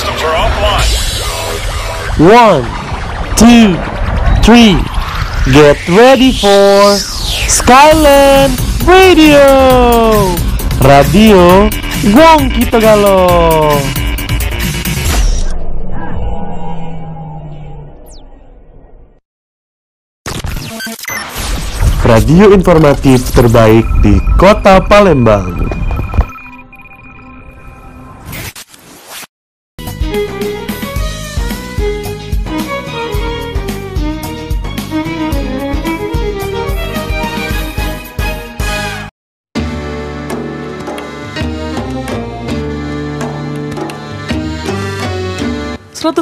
systems are offline. One, two, three. Get ready for Skyland Radio. Radio Wong Kita Galo. Radio informatif terbaik di Kota Palembang.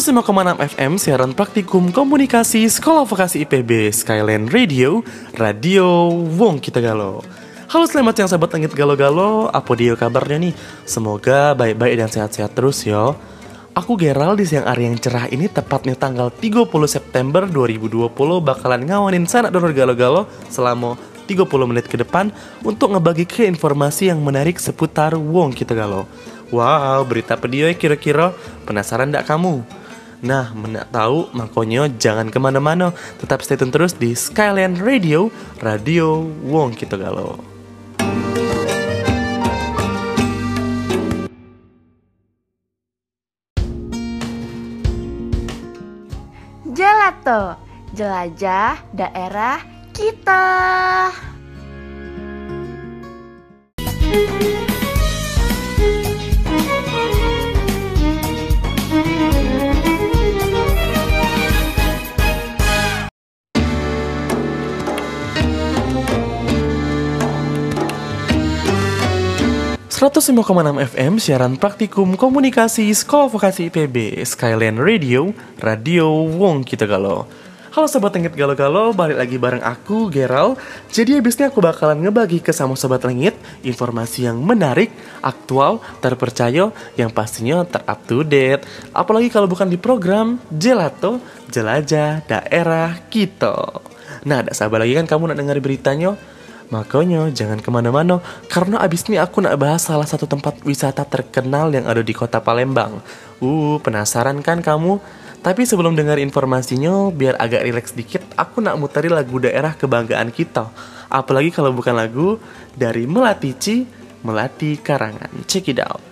105,6 FM siaran praktikum komunikasi Sekolah Vokasi IPB Skyline Radio Radio Wong Kita Galo Halo selamat siang sahabat langit galo-galo Apa dia kabarnya nih? Semoga baik-baik dan sehat-sehat terus yo Aku Gerald di siang hari yang cerah ini tepatnya tanggal 30 September 2020 bakalan ngawanin sanak donor galo-galo selama 30 menit ke depan untuk ngebagi ke informasi yang menarik seputar Wong Kita Galo. Wow, berita pedio kira-kira penasaran ndak kamu? Nah, menak tahu makanya jangan ke mana-mana, tetap stay tune terus di Skyland Radio, Radio Wong Kita Galau. Gelato, jelajah daerah kita. 105,6 FM siaran praktikum komunikasi Sekolah Vokasi IPB Skyland Radio Radio Wong Kita Galau. Halo sobat langit galau-galau, balik lagi bareng aku Geral Jadi abisnya aku bakalan ngebagi ke sama sobat langit Informasi yang menarik, aktual, terpercaya Yang pastinya terup to date Apalagi kalau bukan di program Gelato, Jelajah Daerah Kita. Nah, ada sabar lagi kan kamu nak dengar beritanya Makanya jangan ke mana-mana karena abis ini aku nak bahas salah satu tempat wisata terkenal yang ada di kota Palembang. Uh, penasaran kan kamu? Tapi sebelum dengar informasinya, biar agak rileks dikit, aku nak muteri lagu daerah kebanggaan kita. Apalagi kalau bukan lagu dari Melati Ci, Melati Karangan. Check it out.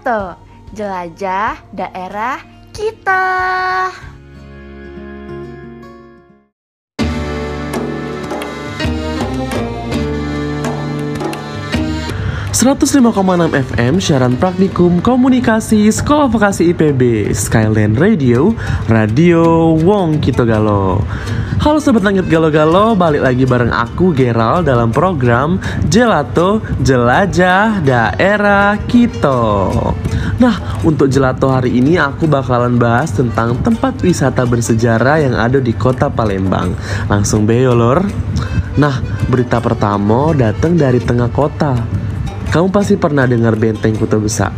Gelato, jelajah daerah kita. 105,6 FM siaran praktikum komunikasi Sekolah Vokasi IPB Skyland Radio Radio Wong Kito Galo Halo Sobat Langit Galo-Galo Balik lagi bareng aku Geral dalam program Gelato Jelajah Daerah Kito. Nah untuk Gelato hari ini aku bakalan bahas tentang tempat wisata bersejarah yang ada di kota Palembang. Langsung beyo lor. Nah berita pertama datang dari tengah kota kamu pasti pernah dengar Benteng Kuto Besak.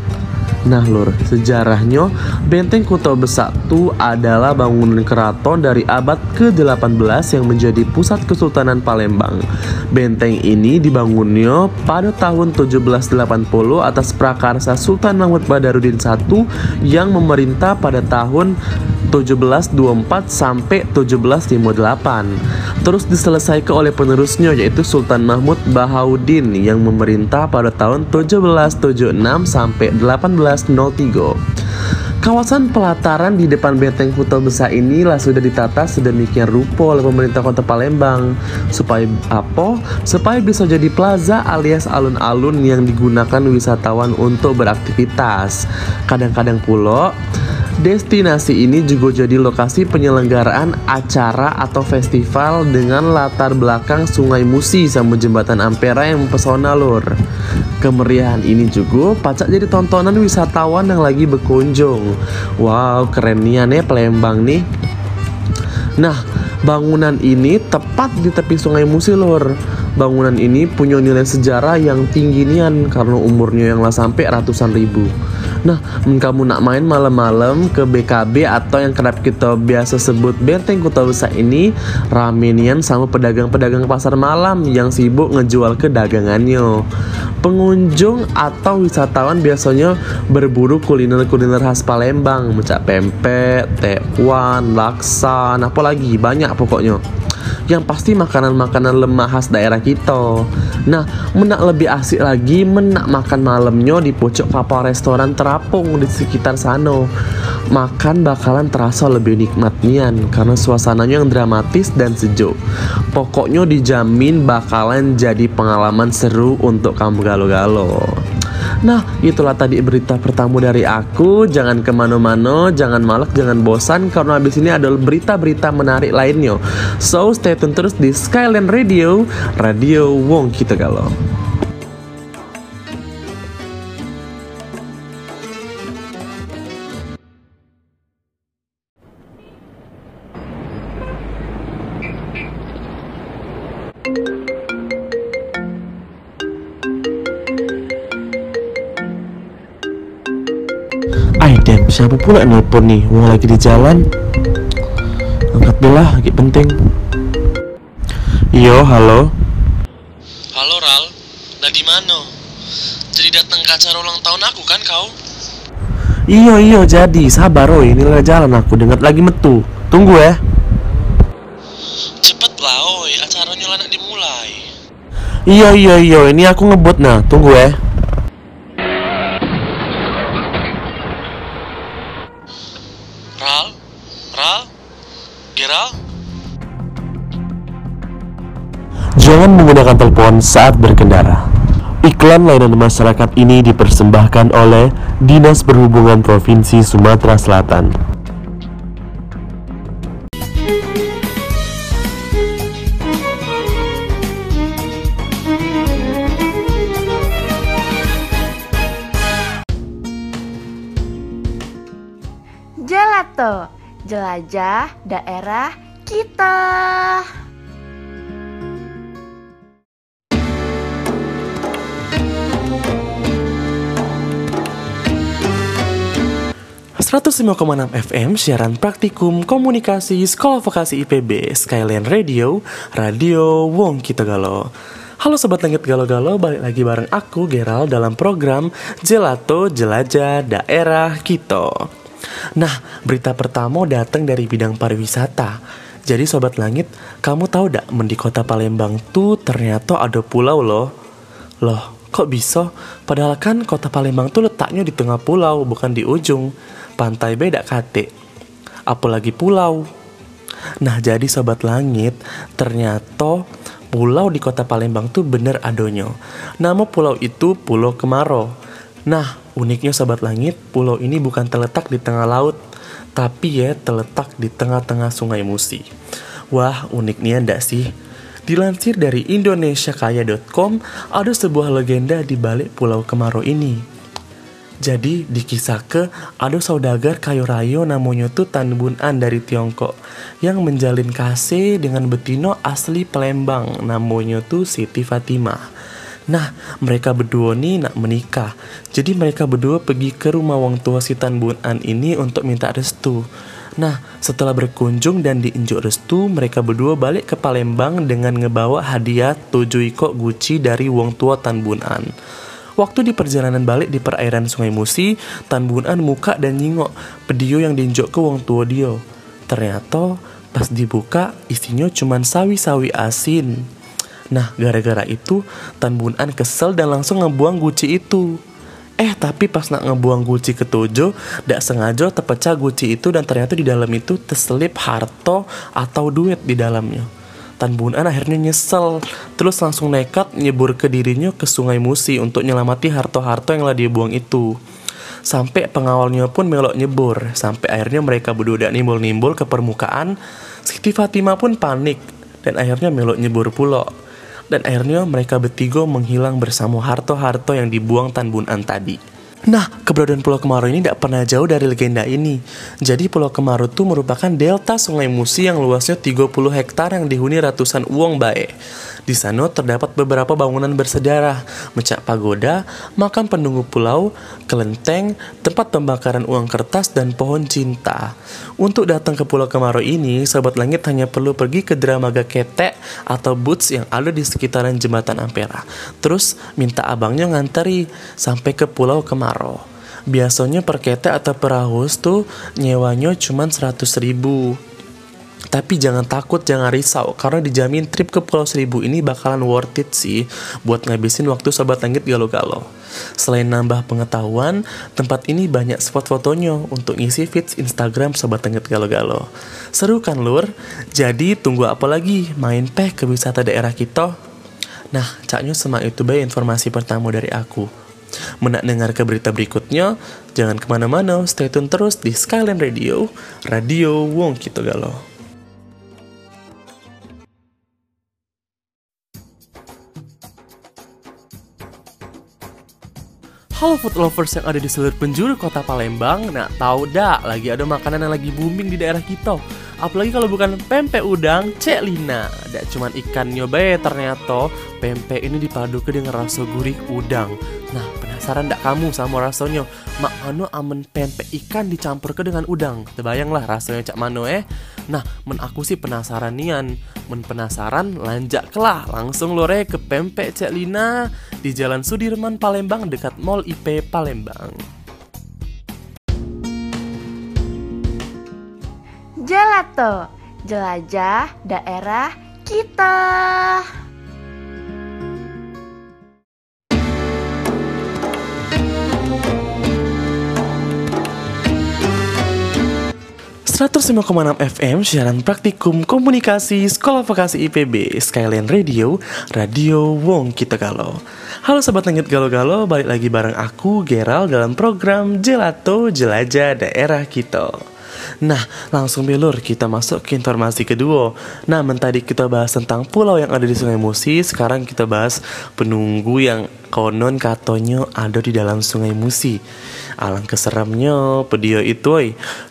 Nah lur, sejarahnya Benteng Kuto Besak itu adalah bangunan keraton dari abad ke-18 yang menjadi pusat Kesultanan Palembang. Benteng ini dibangunnya pada tahun 1780 atas prakarsa Sultan Mahmud Badarudin I yang memerintah pada tahun 1724 sampai 1758. Terus diselesaikan oleh penerusnya yaitu Sultan Mahmud Bahaudin yang memerintah pada tahun 1776 sampai 1803. Kawasan pelataran di depan Benteng Kuto Besar inilah sudah ditata sedemikian rupa oleh pemerintah Kota Palembang supaya apa? Supaya bisa jadi plaza alias alun-alun yang digunakan wisatawan untuk beraktivitas. Kadang-kadang pula Destinasi ini juga jadi lokasi penyelenggaraan acara atau festival dengan latar belakang Sungai Musi sama jembatan Ampera yang mempesona lor. Kemeriahan ini juga pacak jadi tontonan wisatawan yang lagi berkunjung. Wow, keren nih Palembang nih. Nah, bangunan ini tepat di tepi Sungai Musi lor. Bangunan ini punya nilai sejarah yang tinggi nian karena umurnya yang lah sampai ratusan ribu. Nah, kamu nak main malam-malam ke BKB atau yang kerap kita biasa sebut Benteng Kota Besar ini ramenian sama pedagang-pedagang pasar malam yang sibuk ngejual ke dagangannya. Pengunjung atau wisatawan biasanya berburu kuliner-kuliner khas Palembang, mencak pempek, tekwan, laksa, apalagi banyak pokoknya yang pasti makanan-makanan lemah khas daerah kita. Nah, menak lebih asik lagi menak makan malamnya di pojok kapal restoran terapung di sekitar sana. Makan bakalan terasa lebih nikmat nian karena suasananya yang dramatis dan sejuk. Pokoknya dijamin bakalan jadi pengalaman seru untuk kamu galo-galo. Nah, itulah tadi berita pertama dari aku. Jangan ke mana-mana, jangan malak, jangan bosan karena habis ini ada berita-berita menarik lainnya. So, stay tune terus di Skyland Radio, Radio Wong Kita Galau. Pula nelpon nih? Wong lagi di jalan. Angkat belah, lagi penting. Iyo, halo. Halo Ral, di mana? Jadi datang ke acara ulang tahun aku kan kau? Iyo, iyo, jadi. Sabar oi, ini lagi jalan aku. Dengar lagi metu. Tunggu ya. Cepet lah oi, acaranya lah nak dimulai. Iyo, iyo, iyo, ini aku ngebut nah. Tunggu ya Jangan menggunakan telepon saat berkendara. Iklan layanan masyarakat ini dipersembahkan oleh Dinas Perhubungan Provinsi Sumatera Selatan. Gelato, jelajah daerah kita. Enam FM siaran praktikum komunikasi Sekolah Vokasi IPB Skyline Radio Radio Wong Kita Galo Halo Sobat Langit Galo-Galo, balik lagi bareng aku Geral dalam program Gelato Jelajah Daerah Kito Nah, berita pertama datang dari bidang pariwisata Jadi Sobat Langit, kamu tahu dak di kota Palembang tuh ternyata ada pulau loh Loh, Kok bisa? Padahal kan kota Palembang tuh letaknya di tengah pulau, bukan di ujung. Pantai beda kate. Apalagi pulau. Nah jadi sobat langit, ternyata pulau di kota Palembang tuh bener adonyo. Nama pulau itu Pulau Kemaro. Nah uniknya sobat langit, pulau ini bukan terletak di tengah laut, tapi ya terletak di tengah-tengah sungai Musi. Wah uniknya ndak sih? Dilansir dari indonesiakaya.com, ada sebuah legenda di balik Pulau Kemaro ini. Jadi dikisah ada saudagar kayu rayo namanya tuh Tan Bun An dari Tiongkok yang menjalin kasih dengan betino asli Palembang namanya tuh Siti Fatimah. Nah, mereka berdua nih nak menikah. Jadi mereka berdua pergi ke rumah wong tua si Tan Bun An ini untuk minta restu. Nah, setelah berkunjung dan diinjuk restu, mereka berdua balik ke Palembang dengan ngebawa hadiah 7 ikok Gucci dari wong tua Tan Bun An. Waktu di perjalanan balik di perairan Sungai Musi, Tan Bun An muka dan nyingok pedio yang diinjuk ke wong tua dia. Ternyata pas dibuka isinya cuma sawi-sawi asin. Nah, gara-gara itu Tan Bun An kesel dan langsung ngebuang Gucci itu. Eh tapi pas nak ngebuang guci ke Tojo Dak sengaja terpecah guci itu dan ternyata di dalam itu terselip harto atau duit di dalamnya Tan Bun An akhirnya nyesel. Terus langsung nekat nyebur ke dirinya ke sungai Musi Untuk nyelamati harto-harto yang lah dia buang itu. Sampai pengawalnya pun melok nyebur. Sampai akhirnya mereka berdua nimbul-nimbul ke permukaan. Siti Fatimah pun panik Dan akhirnya melok nyebur pulau dan akhirnya mereka bertiga menghilang bersama harto-harto yang dibuang Tan Bun An tadi. Nah, keberadaan Pulau Kemaro ini tidak pernah jauh dari legenda ini. Jadi Pulau Kemaro itu merupakan delta sungai Musi yang luasnya 30 hektar yang dihuni ratusan uang bae. Di sana terdapat beberapa bangunan bersejarah, mecak pagoda, makam penunggu pulau, kelenteng, tempat pembakaran uang kertas, dan pohon cinta. Untuk datang ke Pulau Kemaro ini, Sobat Langit hanya perlu pergi ke Dramaga Ketek atau Boots yang ada di sekitaran Jembatan Ampera. Terus minta abangnya nganteri sampai ke Pulau Kemaro. Biasanya per ketek atau perahu tuh nyewanya cuma 100 ribu tapi jangan takut, jangan risau, karena dijamin trip ke Pulau Seribu ini bakalan worth it sih buat ngabisin waktu Sobat Langit galau-galau. Selain nambah pengetahuan, tempat ini banyak spot fotonya untuk ngisi feeds Instagram Sobat Langit galau-galau. Seru kan lur? Jadi tunggu apa lagi? Main peh ke wisata daerah kita? Nah, caknya semak itu baik informasi pertama dari aku. Menak dengar ke berita berikutnya, jangan ke mana-mana, stay tune terus di Skyline Radio, Radio Wong Kito Galau. Halo food lovers yang ada di seluruh penjuru kota Palembang. Nah tahu dah lagi ada makanan yang lagi booming di daerah kita Apalagi kalau bukan pempek udang Cek Lina. Tidak cuma ikan nyoba ternyata. Pempek ini dipadukan dengan rasa gurih udang. Nah penasaran ndak kamu sama rasanya? Mak mano amen pempek ikan dicampur ke dengan udang. Terbayang lah rasanya cak mano eh. Nah men aku sih penasaran nian. Men penasaran lanjak kelah Langsung lore ke pempek Cek Lina Di Jalan Sudirman Palembang dekat Mall IP Palembang Gelato, jelajah daerah kita. 105,6 FM siaran praktikum komunikasi Sekolah Vokasi IPB Skyline Radio Radio Wong Kita Galau Halo Sobat Langit Galau-Galau Balik lagi bareng aku Geral dalam program Gelato Jelajah Daerah Kita Nah, langsung belur kita masuk ke informasi kedua. Nah, tadi kita bahas tentang pulau yang ada di Sungai Musi, sekarang kita bahas penunggu yang konon katonyo ada di dalam Sungai Musi. Alang keseramnya pedio itu woy.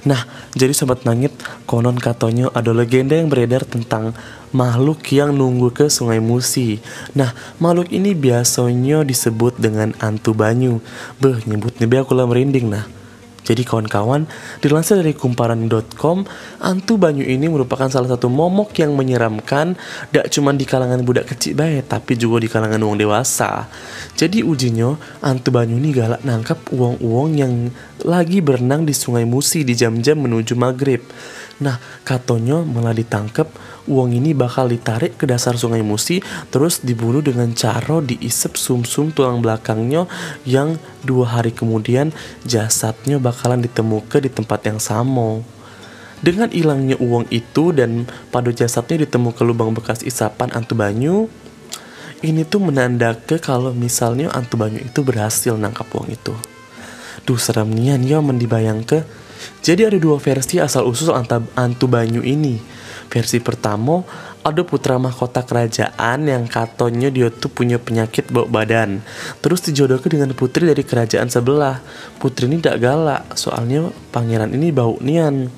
Nah, jadi sobat nangit, konon katonyo ada legenda yang beredar tentang makhluk yang nunggu ke Sungai Musi. Nah, makhluk ini biasanya disebut dengan antu banyu. Beh, nyebut aku lah merinding nah. Jadi kawan-kawan, dilansir dari kumparan.com, antu banyu ini merupakan salah satu momok yang menyeramkan tidak cuma di kalangan budak kecil baik, tapi juga di kalangan uang dewasa. Jadi ujinya, antu banyu ini galak nangkap uang-uang yang lagi berenang di sungai Musi di jam-jam menuju maghrib. Nah, katonyo malah ditangkep, uang ini bakal ditarik ke dasar sungai Musi, terus dibunuh dengan cara diisep sumsum tulang belakangnya yang dua hari kemudian jasadnya bakalan ditemukan di tempat yang sama. Dengan hilangnya uang itu dan pada jasadnya ditemukan lubang bekas isapan antu banyu, ini tuh menanda ke kalau misalnya antu banyu itu berhasil nangkap uang itu. Duh serem nian ya mendibayang ke jadi ada dua versi asal usul Antu Banyu ini. Versi pertama ada putra mahkota kerajaan yang katanya dia tuh punya penyakit bau badan. Terus dijodohkan dengan putri dari kerajaan sebelah. Putri ini tidak galak, soalnya pangeran ini bau nian.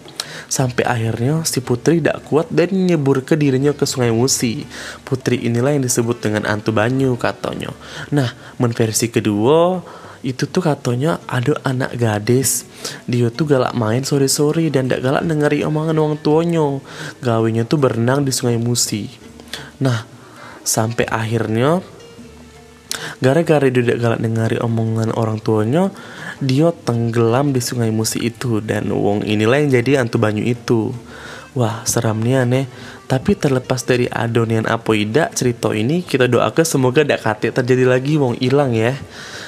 Sampai akhirnya si putri tidak kuat dan nyebur ke dirinya ke sungai Musi. Putri inilah yang disebut dengan Antu Banyu katanya. Nah, menversi kedua, itu tuh katanya ada anak gadis. Dia tuh galak main sore-sore dan gak galak dengeri omongan orang tuanya. Gawenya tuh berenang di sungai Musi. Nah sampai akhirnya gara-gara dia gak galak dengeri omongan orang tuanya dia tenggelam di sungai Musi itu dan wong inilah yang jadi antu banyu itu. Wah seram nih aneh. Tapi terlepas dari adonian apoida cerita ini Kita doakan semoga gak kate terjadi lagi wong hilang ya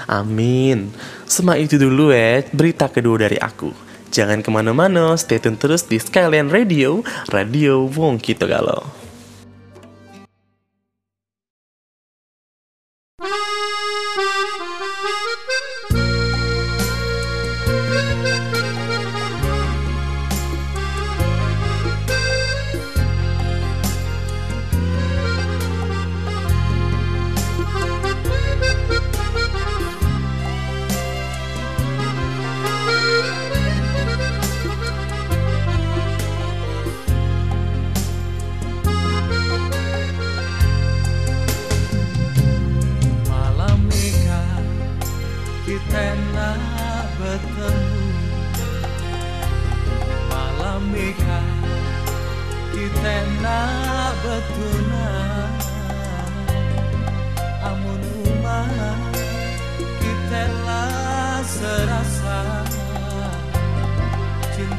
Amin. Sema itu dulu ya berita kedua dari aku. Jangan ke mana-mana, stay tune terus di Skyline Radio, Radio Wong Kita Galau.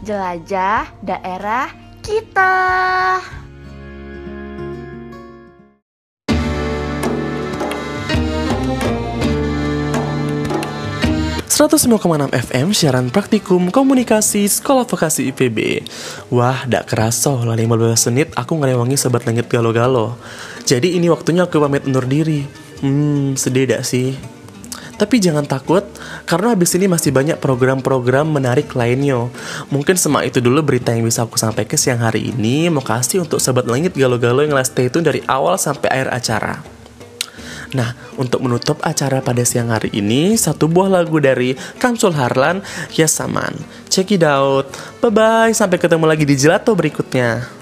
jelajah daerah kita. 105,6 FM siaran praktikum komunikasi sekolah vokasi IPB Wah, dak kerasa lah 15 menit aku ngerewangi sobat langit galo-galo Jadi ini waktunya aku pamit undur diri Hmm, sedih dak sih? Tapi jangan takut, karena habis ini masih banyak program-program menarik lainnya. Mungkin semak itu dulu berita yang bisa aku sampaikan siang hari ini. Mau kasih untuk sobat langit galo-galo yang last stay tune dari awal sampai akhir acara. Nah, untuk menutup acara pada siang hari ini, satu buah lagu dari Kamsul Harlan, Yasaman. Check it out. Bye-bye, sampai ketemu lagi di Gelato berikutnya.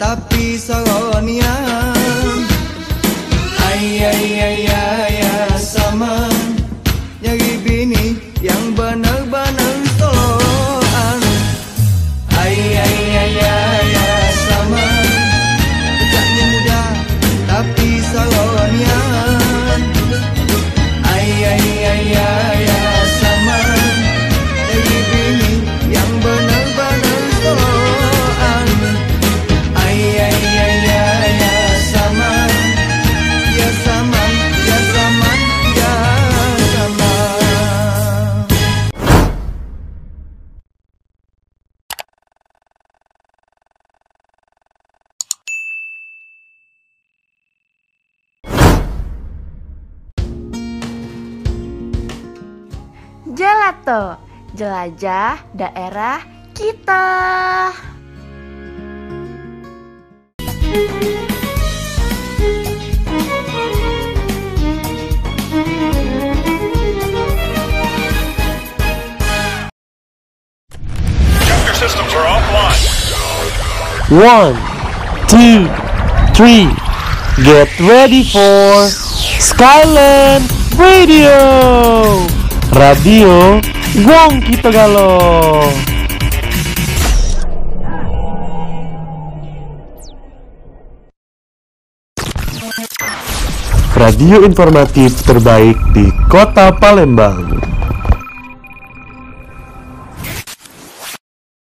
Tapi salah Lato, jelajah daerah kita. One, two, three. Get ready for Skyland Radio! Radio Wong Kita Galo, Radio informatif terbaik di Kota Palembang.